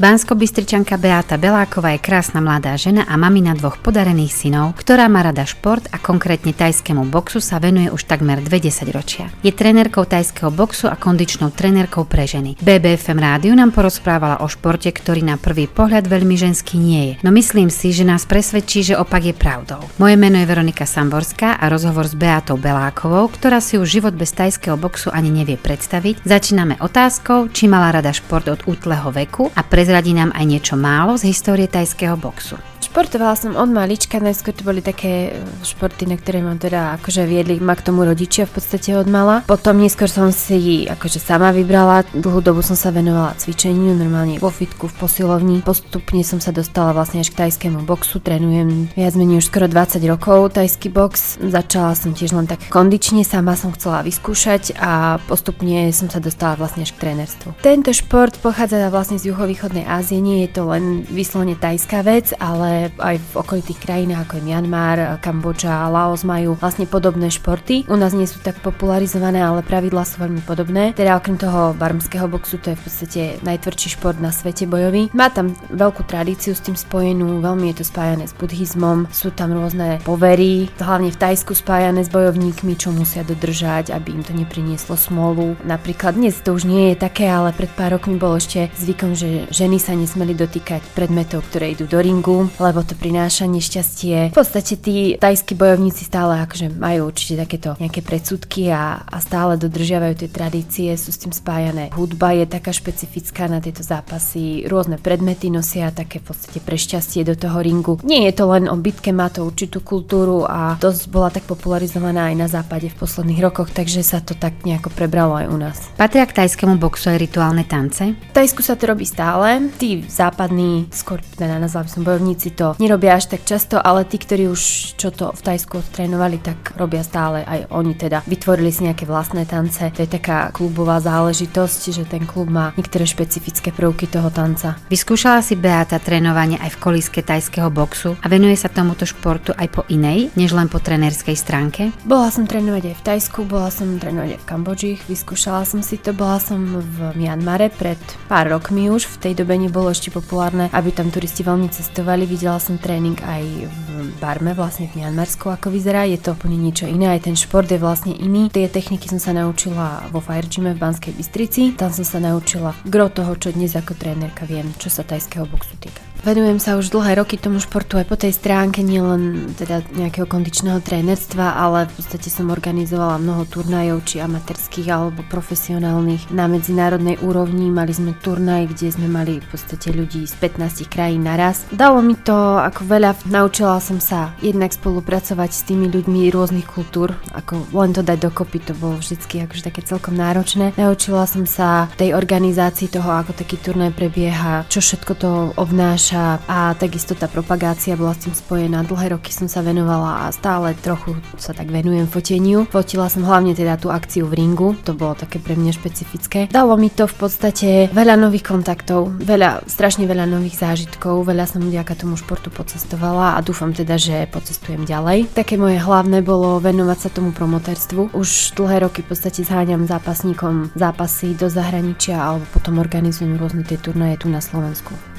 Bansko-bystričanka Beata Beláková je krásna mladá žena a mamina dvoch podarených synov, ktorá má rada šport a konkrétne tajskému boxu sa venuje už takmer 20 ročia. Je trénerkou tajského boxu a kondičnou trénerkou pre ženy. BBFM rádiu nám porozprávala o športe, ktorý na prvý pohľad veľmi ženský nie je, no myslím si, že nás presvedčí, že opak je pravdou. Moje meno je Veronika Samborská a rozhovor s Beatou Belákovou, ktorá si už život bez tajského boxu ani nevie predstaviť, začíname otázkou, či mala rada šport od útleho veku a pre prezradí nám aj niečo málo z histórie tajského boxu. Športovala som od malička, najskôr to boli také e, športy, na ktoré mám teda akože viedli ma k tomu rodičia v podstate od mala. Potom neskôr som si akože sama vybrala, dlhú dobu som sa venovala cvičeniu, normálne vo fitku, v posilovni. Postupne som sa dostala vlastne až k tajskému boxu, trénujem viac menej už skoro 20 rokov tajský box. Začala som tiež len tak kondične, sama som chcela vyskúšať a postupne som sa dostala vlastne až k trénerstvu. Tento šport pochádza vlastne z juhovýchodnej Ázie, nie je to len vyslovene tajská vec, ale aj v okolitých krajinách ako je Myanmar, Kambodža, Laos majú vlastne podobné športy. U nás nie sú tak popularizované, ale pravidlá sú veľmi podobné. Teda okrem toho barmského boxu, to je v podstate najtvrdší šport na svete bojový. Má tam veľkú tradíciu s tým spojenú, veľmi je to spájané s buddhizmom, sú tam rôzne povery, hlavne v Tajsku spájané s bojovníkmi, čo musia dodržať, aby im to neprinieslo smolu. Napríklad dnes to už nie je také, ale pred pár rokmi bolo ešte zvykom, že ženy sa nesmeli dotýkať predmetov, ktoré idú do ringu, lebo to prináša nešťastie. V podstate tí tajskí bojovníci stále akože majú určite takéto nejaké predsudky a, a stále dodržiavajú tie tradície, sú s tým spájané. Hudba je taká špecifická na tieto zápasy, rôzne predmety nosia také v podstate pre šťastie do toho ringu. Nie je to len o bitke, má to určitú kultúru a dosť bola tak popularizovaná aj na západe v posledných rokoch, takže sa to tak nejako prebralo aj u nás. Patria k tajskému boxu aj rituálne tance? V Tajsku sa to robí stále. Tí západní, skôr teda nazval by som bojovníci, to nerobia až tak často, ale tí, ktorí už čo to v Tajsku trénovali, tak robia stále aj oni teda. Vytvorili si nejaké vlastné tance. To je taká klubová záležitosť, že ten klub má niektoré špecifické prvky toho tanca. Vyskúšala si Beata trénovanie aj v kolíske tajského boxu a venuje sa tomuto športu aj po inej, než len po trenerskej stránke? Bola som trénovať aj v Tajsku, bola som trénovať aj v Kambodži, vyskúšala som si to, bola som v Mianmare pred pár rokmi už, v tej dobe nebolo ešte populárne, aby tam turisti veľmi cestovali, videla Videla som tréning aj v Barme, vlastne v Mianmarsku, ako vyzerá. Je to úplne niečo iné, aj ten šport je vlastne iný. Tie techniky som sa naučila vo Fire Gyme v Banskej Bystrici. Tam som sa naučila gro toho, čo dnes ako trénerka viem, čo sa tajského boxu týka. Venujem sa už dlhé roky tomu športu aj po tej stránke, nielen teda nejakého kondičného trénerstva, ale v podstate som organizovala mnoho turnajov, či amatérských alebo profesionálnych na medzinárodnej úrovni. Mali sme turnaj, kde sme mali v podstate ľudí z 15 krajín naraz. Dalo mi to ako veľa, naučila som sa jednak spolupracovať s tými ľuďmi rôznych kultúr, ako len to dať dokopy, to bolo vždycky akože také celkom náročné. Naučila som sa tej organizácii toho, ako taký turnaj prebieha, čo všetko to obnáša prináša a takisto tá propagácia bola s tým spojená. Dlhé roky som sa venovala a stále trochu sa tak venujem foteniu. Fotila som hlavne teda tú akciu v ringu, to bolo také pre mňa špecifické. Dalo mi to v podstate veľa nových kontaktov, veľa, strašne veľa nových zážitkov, veľa som vďaka tomu športu pocestovala a dúfam teda, že pocestujem ďalej. Také moje hlavné bolo venovať sa tomu promotérstvu. Už dlhé roky v podstate zháňam zápasníkom zápasy do zahraničia alebo potom organizujem rôzne tie turnaje tu na Slovensku.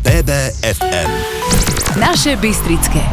BBFM. Naše Bystrické.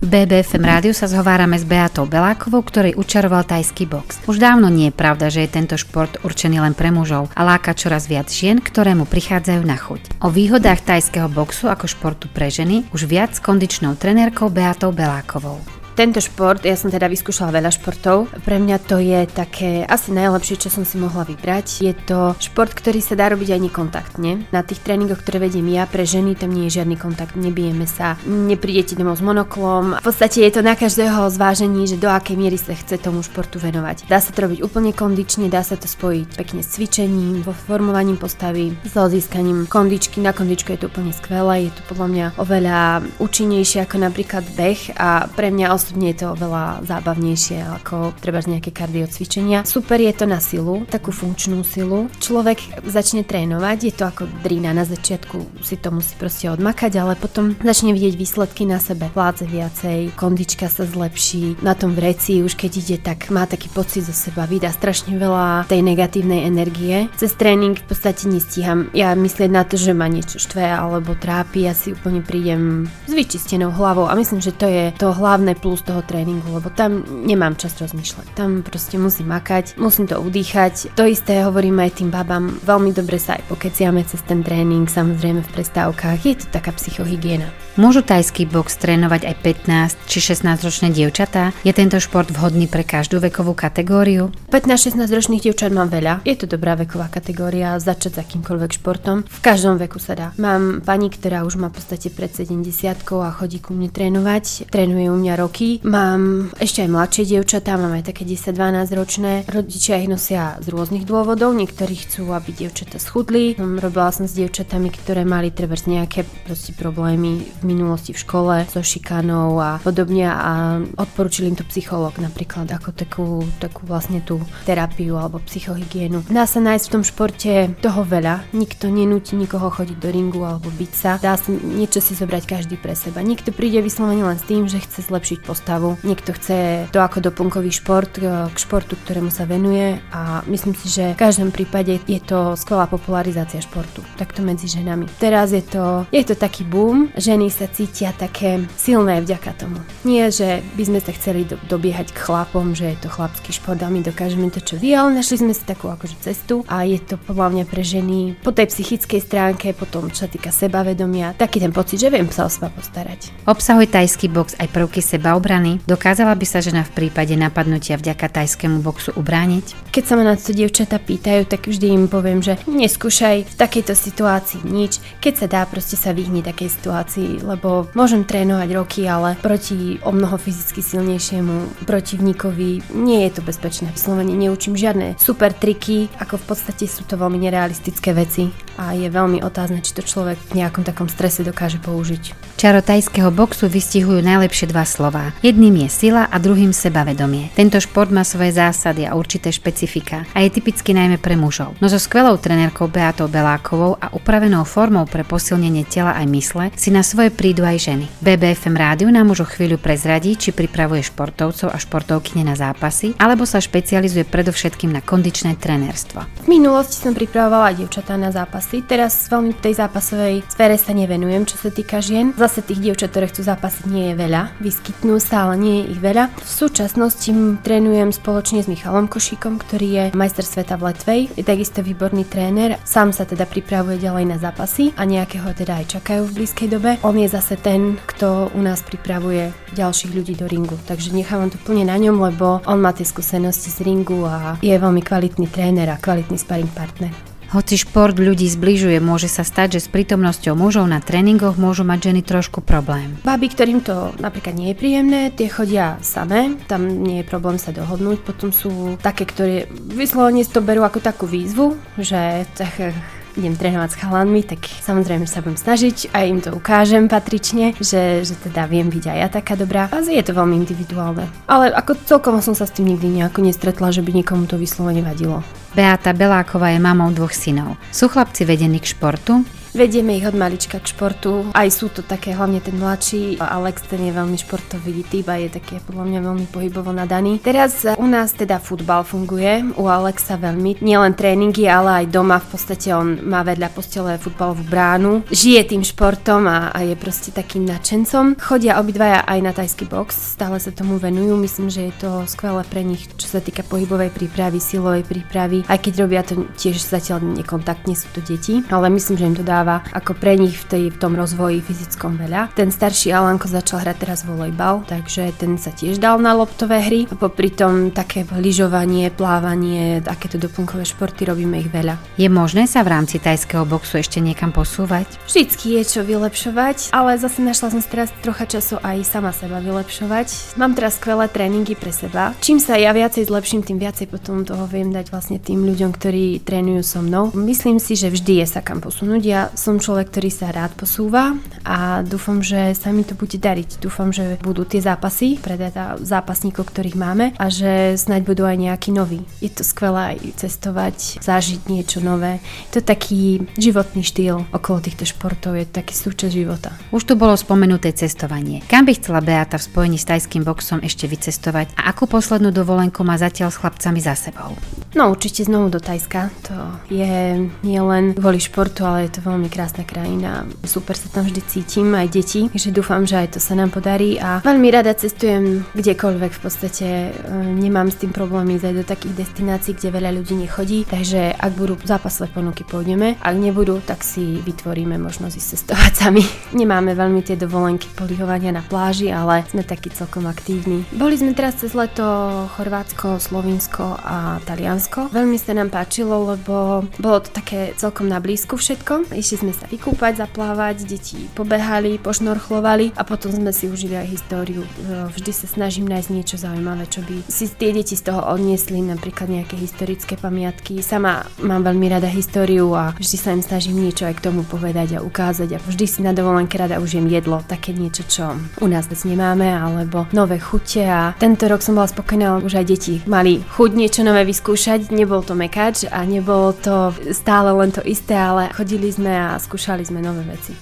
BBFM rádiu sa zhovárame s Beatou Belákovou, ktorej učaroval tajský box. Už dávno nie je pravda, že je tento šport určený len pre mužov a láka čoraz viac žien, ktoré mu prichádzajú na chuť. O výhodách tajského boxu ako športu pre ženy už viac s kondičnou trenérkou Beatou Belákovou. Tento šport, ja som teda vyskúšala veľa športov, pre mňa to je také asi najlepšie, čo som si mohla vybrať. Je to šport, ktorý sa dá robiť aj nekontaktne. Na tých tréningoch, ktoré vediem ja, pre ženy tam nie je žiadny kontakt, nebijeme sa, neprídete domov s monoklom. V podstate je to na každého zvážení, že do akej miery sa chce tomu športu venovať. Dá sa to robiť úplne kondične, dá sa to spojiť pekne s cvičením, vo formovaním postavy, s získaním kondičky. Na kondičku je to úplne skvelé, je to podľa mňa oveľa účinnejšie ako napríklad beh a pre mňa osobne je to oveľa zábavnejšie ako treba nejaké kardiocvičenia. Super je to na silu, takú funkčnú silu. Človek začne trénovať, je to ako drina na začiatku si to musí proste odmakať, ale potom začne vidieť výsledky na sebe. Vládze viacej, kondička sa zlepší, na tom vreci už keď ide, tak má taký pocit zo seba, vydá strašne veľa tej negatívnej energie. Cez tréning v podstate nestíham. Ja myslieť na to, že ma niečo štve alebo trápi, ja si úplne prídem s vyčistenou hlavou a myslím, že to je to hlavné plus toho tréningu, lebo tam nemám čas rozmýšľať. Tam proste musím makať, musím to udýchať. To isté hovorím aj tým babám, veľmi dobre sa aj pokeciame cez ten tréning, samozrejme v prestávkach. Je to taká psychohygiena. Môžu tajský box trénovať aj 15 či 16 ročné dievčatá? Je tento šport vhodný pre každú vekovú kategóriu? 15-16 ročných dievčat mám veľa. Je to dobrá veková kategória, začať s akýmkoľvek športom. V každom veku sa dá. Mám pani, ktorá už má v podstate pred 70 a chodí ku mne trénovať. Trénuje u mňa roky. Mám ešte aj mladšie dievčatá, mám aj také 10-12 ročné. Rodičia ich nosia z rôznych dôvodov. Niektorí chcú, aby dievčatá schudli. Robila som s dievčatami, ktoré mali treba nejaké problémy v minulosti v škole so šikanou a podobne a odporúčili im to psychológ napríklad ako takú, takú vlastne tú terapiu alebo psychohygienu. Dá sa nájsť v tom športe toho veľa. Nikto nenúti nikoho chodiť do ringu alebo byť sa. Dá sa niečo si zobrať každý pre seba. Niekto príde vyslovene len s tým, že chce zlepšiť postavu. Niekto chce to ako doplnkový šport k športu, ktorému sa venuje a myslím si, že v každom prípade je to skvelá popularizácia športu. Takto medzi ženami. Teraz je to, je to taký boom. Ženy sa cítia také silné vďaka tomu. Nie, že by sme sa chceli do, dobiehať k chlapom, že je to chlapský šport a my dokážeme to, čo vy, ale našli sme si takú akože cestu a je to podľa mňa pre ženy po tej psychickej stránke, potom čo sa týka sebavedomia, taký ten pocit, že viem sa o seba postarať. Obsahuje tajský box aj prvky sebaobrany? Dokázala by sa žena v prípade napadnutia vďaka tajskému boxu ubrániť? Keď sa ma na to dievčata pýtajú, tak vždy im poviem, že neskúšaj v takejto situácii nič. Keď sa dá, proste sa vyhni takej situácii, lebo môžem trénovať roky, ale proti o mnoho fyzicky silnejšiemu protivníkovi nie je to bezpečné. Vyslovene neučím žiadne super triky, ako v podstate sú to veľmi nerealistické veci a je veľmi otázne, či to človek v nejakom takom strese dokáže použiť. Čaro tajského boxu vystihujú najlepšie dva slová. Jedným je sila a druhým sebavedomie. Tento šport má svoje zásady a určité špecifika a je typický najmä pre mužov. No so skvelou trenérkou Beatou Belákovou a upravenou formou pre posilnenie tela aj mysle si na svoje prídu aj ženy. BBFM rádiu nám už o chvíľu prezradí, či pripravuje športovcov a športovkyne na zápasy, alebo sa špecializuje predovšetkým na kondičné trenérstvo. V minulosti som pripravovala dievčatá na zápasy, teraz veľmi tej zápasovej sfére sa nevenujem, čo sa týka žien. Zase tých dievčat, ktoré chcú zápasiť, nie je veľa, vyskytnú sa, ale nie je ich veľa. V súčasnosti trénujem spoločne s Michalom Košíkom, ktorý je majster sveta v Letvej, je takisto výborný tréner, sám sa teda pripravuje ďalej na zápasy a nejakého teda aj čakajú v blízkej dobe. On je zase ten, kto u nás pripravuje ďalších ľudí do ringu. Takže nechávam to plne na ňom, lebo on má tie skúsenosti z ringu a je veľmi kvalitný tréner a kvalitný sparring partner. Hoci šport ľudí zbližuje, môže sa stať, že s prítomnosťou mužov na tréningoch môžu mať ženy trošku problém. Baby, ktorým to napríklad nie je príjemné, tie chodia samé, tam nie je problém sa dohodnúť. Potom sú také, ktoré vyslovene to berú ako takú výzvu, že tak idem trénovať s chalanmi, tak samozrejme sa budem snažiť a im to ukážem patrične, že, že teda viem byť aj ja taká dobrá. A je to veľmi individuálne. Ale ako celkovo som sa s tým nikdy nejako nestretla, že by niekomu to vyslovene vadilo. Beata Beláková je mamou dvoch synov. Sú chlapci vedení k športu? Vedieme ich od malička k športu. Aj sú to také, hlavne ten mladší. Alex, ten je veľmi športový typ a je taký podľa mňa veľmi pohybovo nadaný. Teraz u nás teda futbal funguje, u Alexa veľmi. Nielen tréningy, ale aj doma v podstate on má vedľa postele futbalovú bránu. Žije tým športom a, a je proste takým nadšencom. Chodia obidvaja aj na tajský box, stále sa tomu venujú. Myslím, že je to skvelé pre nich, čo sa týka pohybovej prípravy, silovej prípravy. Aj keď robia to tiež zatiaľ nekontaktne, sú to deti, ale myslím, že im to dá dáva ako pre nich v, tej, v tom rozvoji fyzickom veľa. Ten starší Alanko začal hrať teraz volejbal, takže ten sa tiež dal na loptové hry. Popri tom také lyžovanie, plávanie, takéto doplnkové športy robíme ich veľa. Je možné sa v rámci tajského boxu ešte niekam posúvať? Vždycky je čo vylepšovať, ale zase našla som teraz trocha času aj sama seba vylepšovať. Mám teraz skvelé tréningy pre seba. Čím sa ja viacej zlepším, tým viacej potom toho viem dať vlastne tým ľuďom, ktorí trénujú so mnou. Myslím si, že vždy je sa kam posunúť. Ja Som človek, ktorý sa rád posúva a dúfam, že sa mi to bude dariť. Dúfam, že budú tie zápasy pre teda zápasníkov, ktorých máme a že snaď budú aj nejaký nový. Je to skvelé aj cestovať, zažiť niečo nové. Je to taký životný štýl okolo týchto športov, je to taký súčasť života. Už tu bolo spomenuté cestovanie. Kam by chcela Beata v spojení s tajským boxom ešte vycestovať a akú poslednú dovolenku má zatiaľ s chlapcami za sebou? No určite znovu do Tajska. To je nielen kvôli športu, ale je to veľmi krásna krajina. Super sa tam vždy cítim, aj deti. Takže dúfam, že aj to sa nám podarí a veľmi rada cestujem kdekoľvek v podstate. E, nemám s tým problémy ísť aj do takých destinácií, kde veľa ľudí nechodí. Takže ak budú zápasové ponuky, pôjdeme. Ak nebudú, tak si vytvoríme možnosť ísť cestovať sami. Nemáme veľmi tie dovolenky polihovania na pláži, ale sme takí celkom aktívni. Boli sme teraz cez leto Chorvátsko, Slovinsko a Taliansko. Veľmi sa nám páčilo, lebo bolo to také celkom na blízku všetko. Išli sme sa vykúpať, zaplávať, deti pobehali, pošnorchlovali a potom sme si užili aj históriu. Vždy sa snažím nájsť niečo zaujímavé, čo by si tie deti z toho odniesli, napríklad nejaké historické pamiatky. Sama mám veľmi rada históriu a vždy sa im snažím niečo aj k tomu povedať a ukázať a vždy si na dovolenke rada užijem jedlo, také niečo, čo u nás dnes nemáme, alebo nové chute a tento rok som bola spokojná, už aj deti mali chuť niečo nové vyskúšať, nebol to mekač a nebolo to stále len to isté, ale chodili sme a skúšali sme nové veci.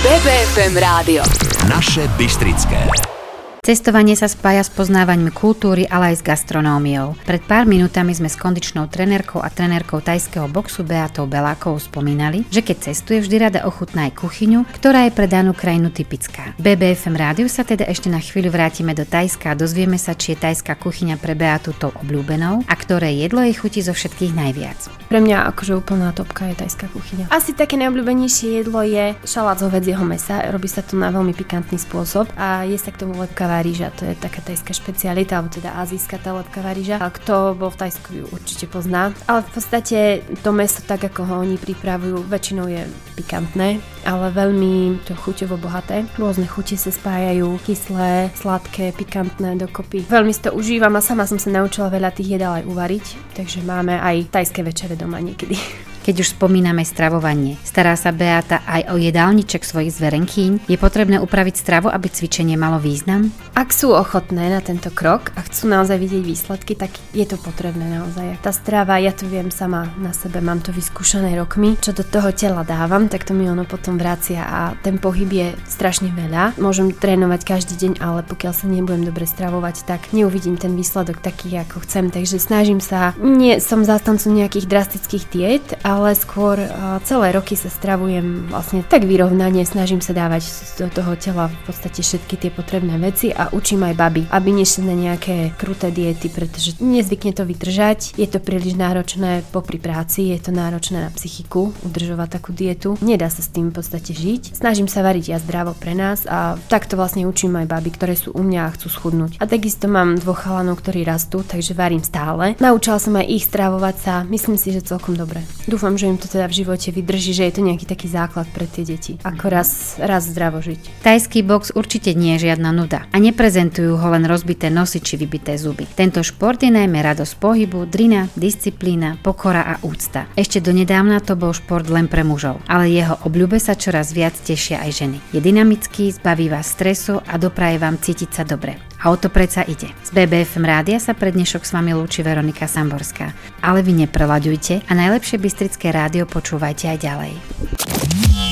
BBFM rádio. Naše Bystrické. Cestovanie sa spája s poznávaním kultúry, ale aj s gastronómiou. Pred pár minútami sme s kondičnou trenérkou a trenérkou tajského boxu Beatou Belákovou spomínali, že keď cestuje, vždy rada ochutná aj kuchyňu, ktorá je pre danú krajinu typická. BBFM rádiu sa teda ešte na chvíľu vrátime do Tajska a dozvieme sa, či je tajská kuchyňa pre Beatu tou obľúbenou a ktoré jedlo jej chutí zo všetkých najviac. Pre mňa akože úplná topka je tajská kuchyňa. Asi také najobľúbenejšie jedlo je šalát z hovedzieho mesa. Robí sa to na veľmi pikantný spôsob a je sa k tomu lepkavá rýža, to je taká tajská špecialita, alebo teda azijská tá lepkavá rýža. A kto bol v Tajsku, ju určite pozná. Ale v podstate to meso, tak ako ho oni pripravujú, väčšinou je pikantné, ale veľmi to chuťovo bohaté. Rôzne chute sa spájajú, kyslé, sladké, pikantné dokopy. Veľmi si to užívam a sama som sa naučila veľa tých jedál aj uvariť, takže máme aj tajské večere doma niekedy. Keď už spomíname stravovanie, stará sa Beata aj o jedálniček svojich zverenkýň? Je potrebné upraviť stravu, aby cvičenie malo význam? Ak sú ochotné na tento krok a chcú naozaj vidieť výsledky, tak je to potrebné naozaj. Tá strava, ja to viem sama na sebe, mám to vyskúšané rokmi, čo do toho tela dávam, tak to mi ono potom vracia a ten pohyb je strašne veľa. Môžem trénovať každý deň, ale pokiaľ sa nebudem dobre stravovať, tak neuvidím ten výsledok taký, ako chcem. Takže snažím sa, nie som zástancu nejakých drastických diet, ale ale skôr celé roky sa stravujem vlastne tak vyrovnanie, snažím sa dávať do toho tela v podstate všetky tie potrebné veci a učím aj baby, aby nešli na nejaké kruté diety, pretože nezvykne to vydržať, je to príliš náročné popri práci, je to náročné na psychiku udržovať takú dietu, nedá sa s tým v podstate žiť. Snažím sa variť ja zdravo pre nás a takto vlastne učím aj baby, ktoré sú u mňa a chcú schudnúť. A takisto mám dvoch chalanov, ktorí rastú, takže varím stále. Naučila som aj ich stravovať sa, myslím si, že celkom dobre. Dúfam, dúfam, že im to teda v živote vydrží, že je to nejaký taký základ pre tie deti. Ako raz, raz zdravo žiť. Tajský box určite nie je žiadna nuda a neprezentujú ho len rozbité nosy či vybité zuby. Tento šport je najmä radosť pohybu, drina, disciplína, pokora a úcta. Ešte donedávna to bol šport len pre mužov, ale jeho obľúbe sa čoraz viac tešia aj ženy. Je dynamický, zbaví vás stresu a dopraje vám cítiť sa dobre. A o to predsa ide. Z BBFM rádia sa pred dnešok s vami lúči Veronika Samborská. Ale vy neprelaďujte a najlepšie Bystrické rádio počúvajte aj ďalej.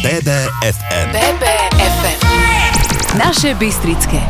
BBFM. BBFM. Naše Bystrické.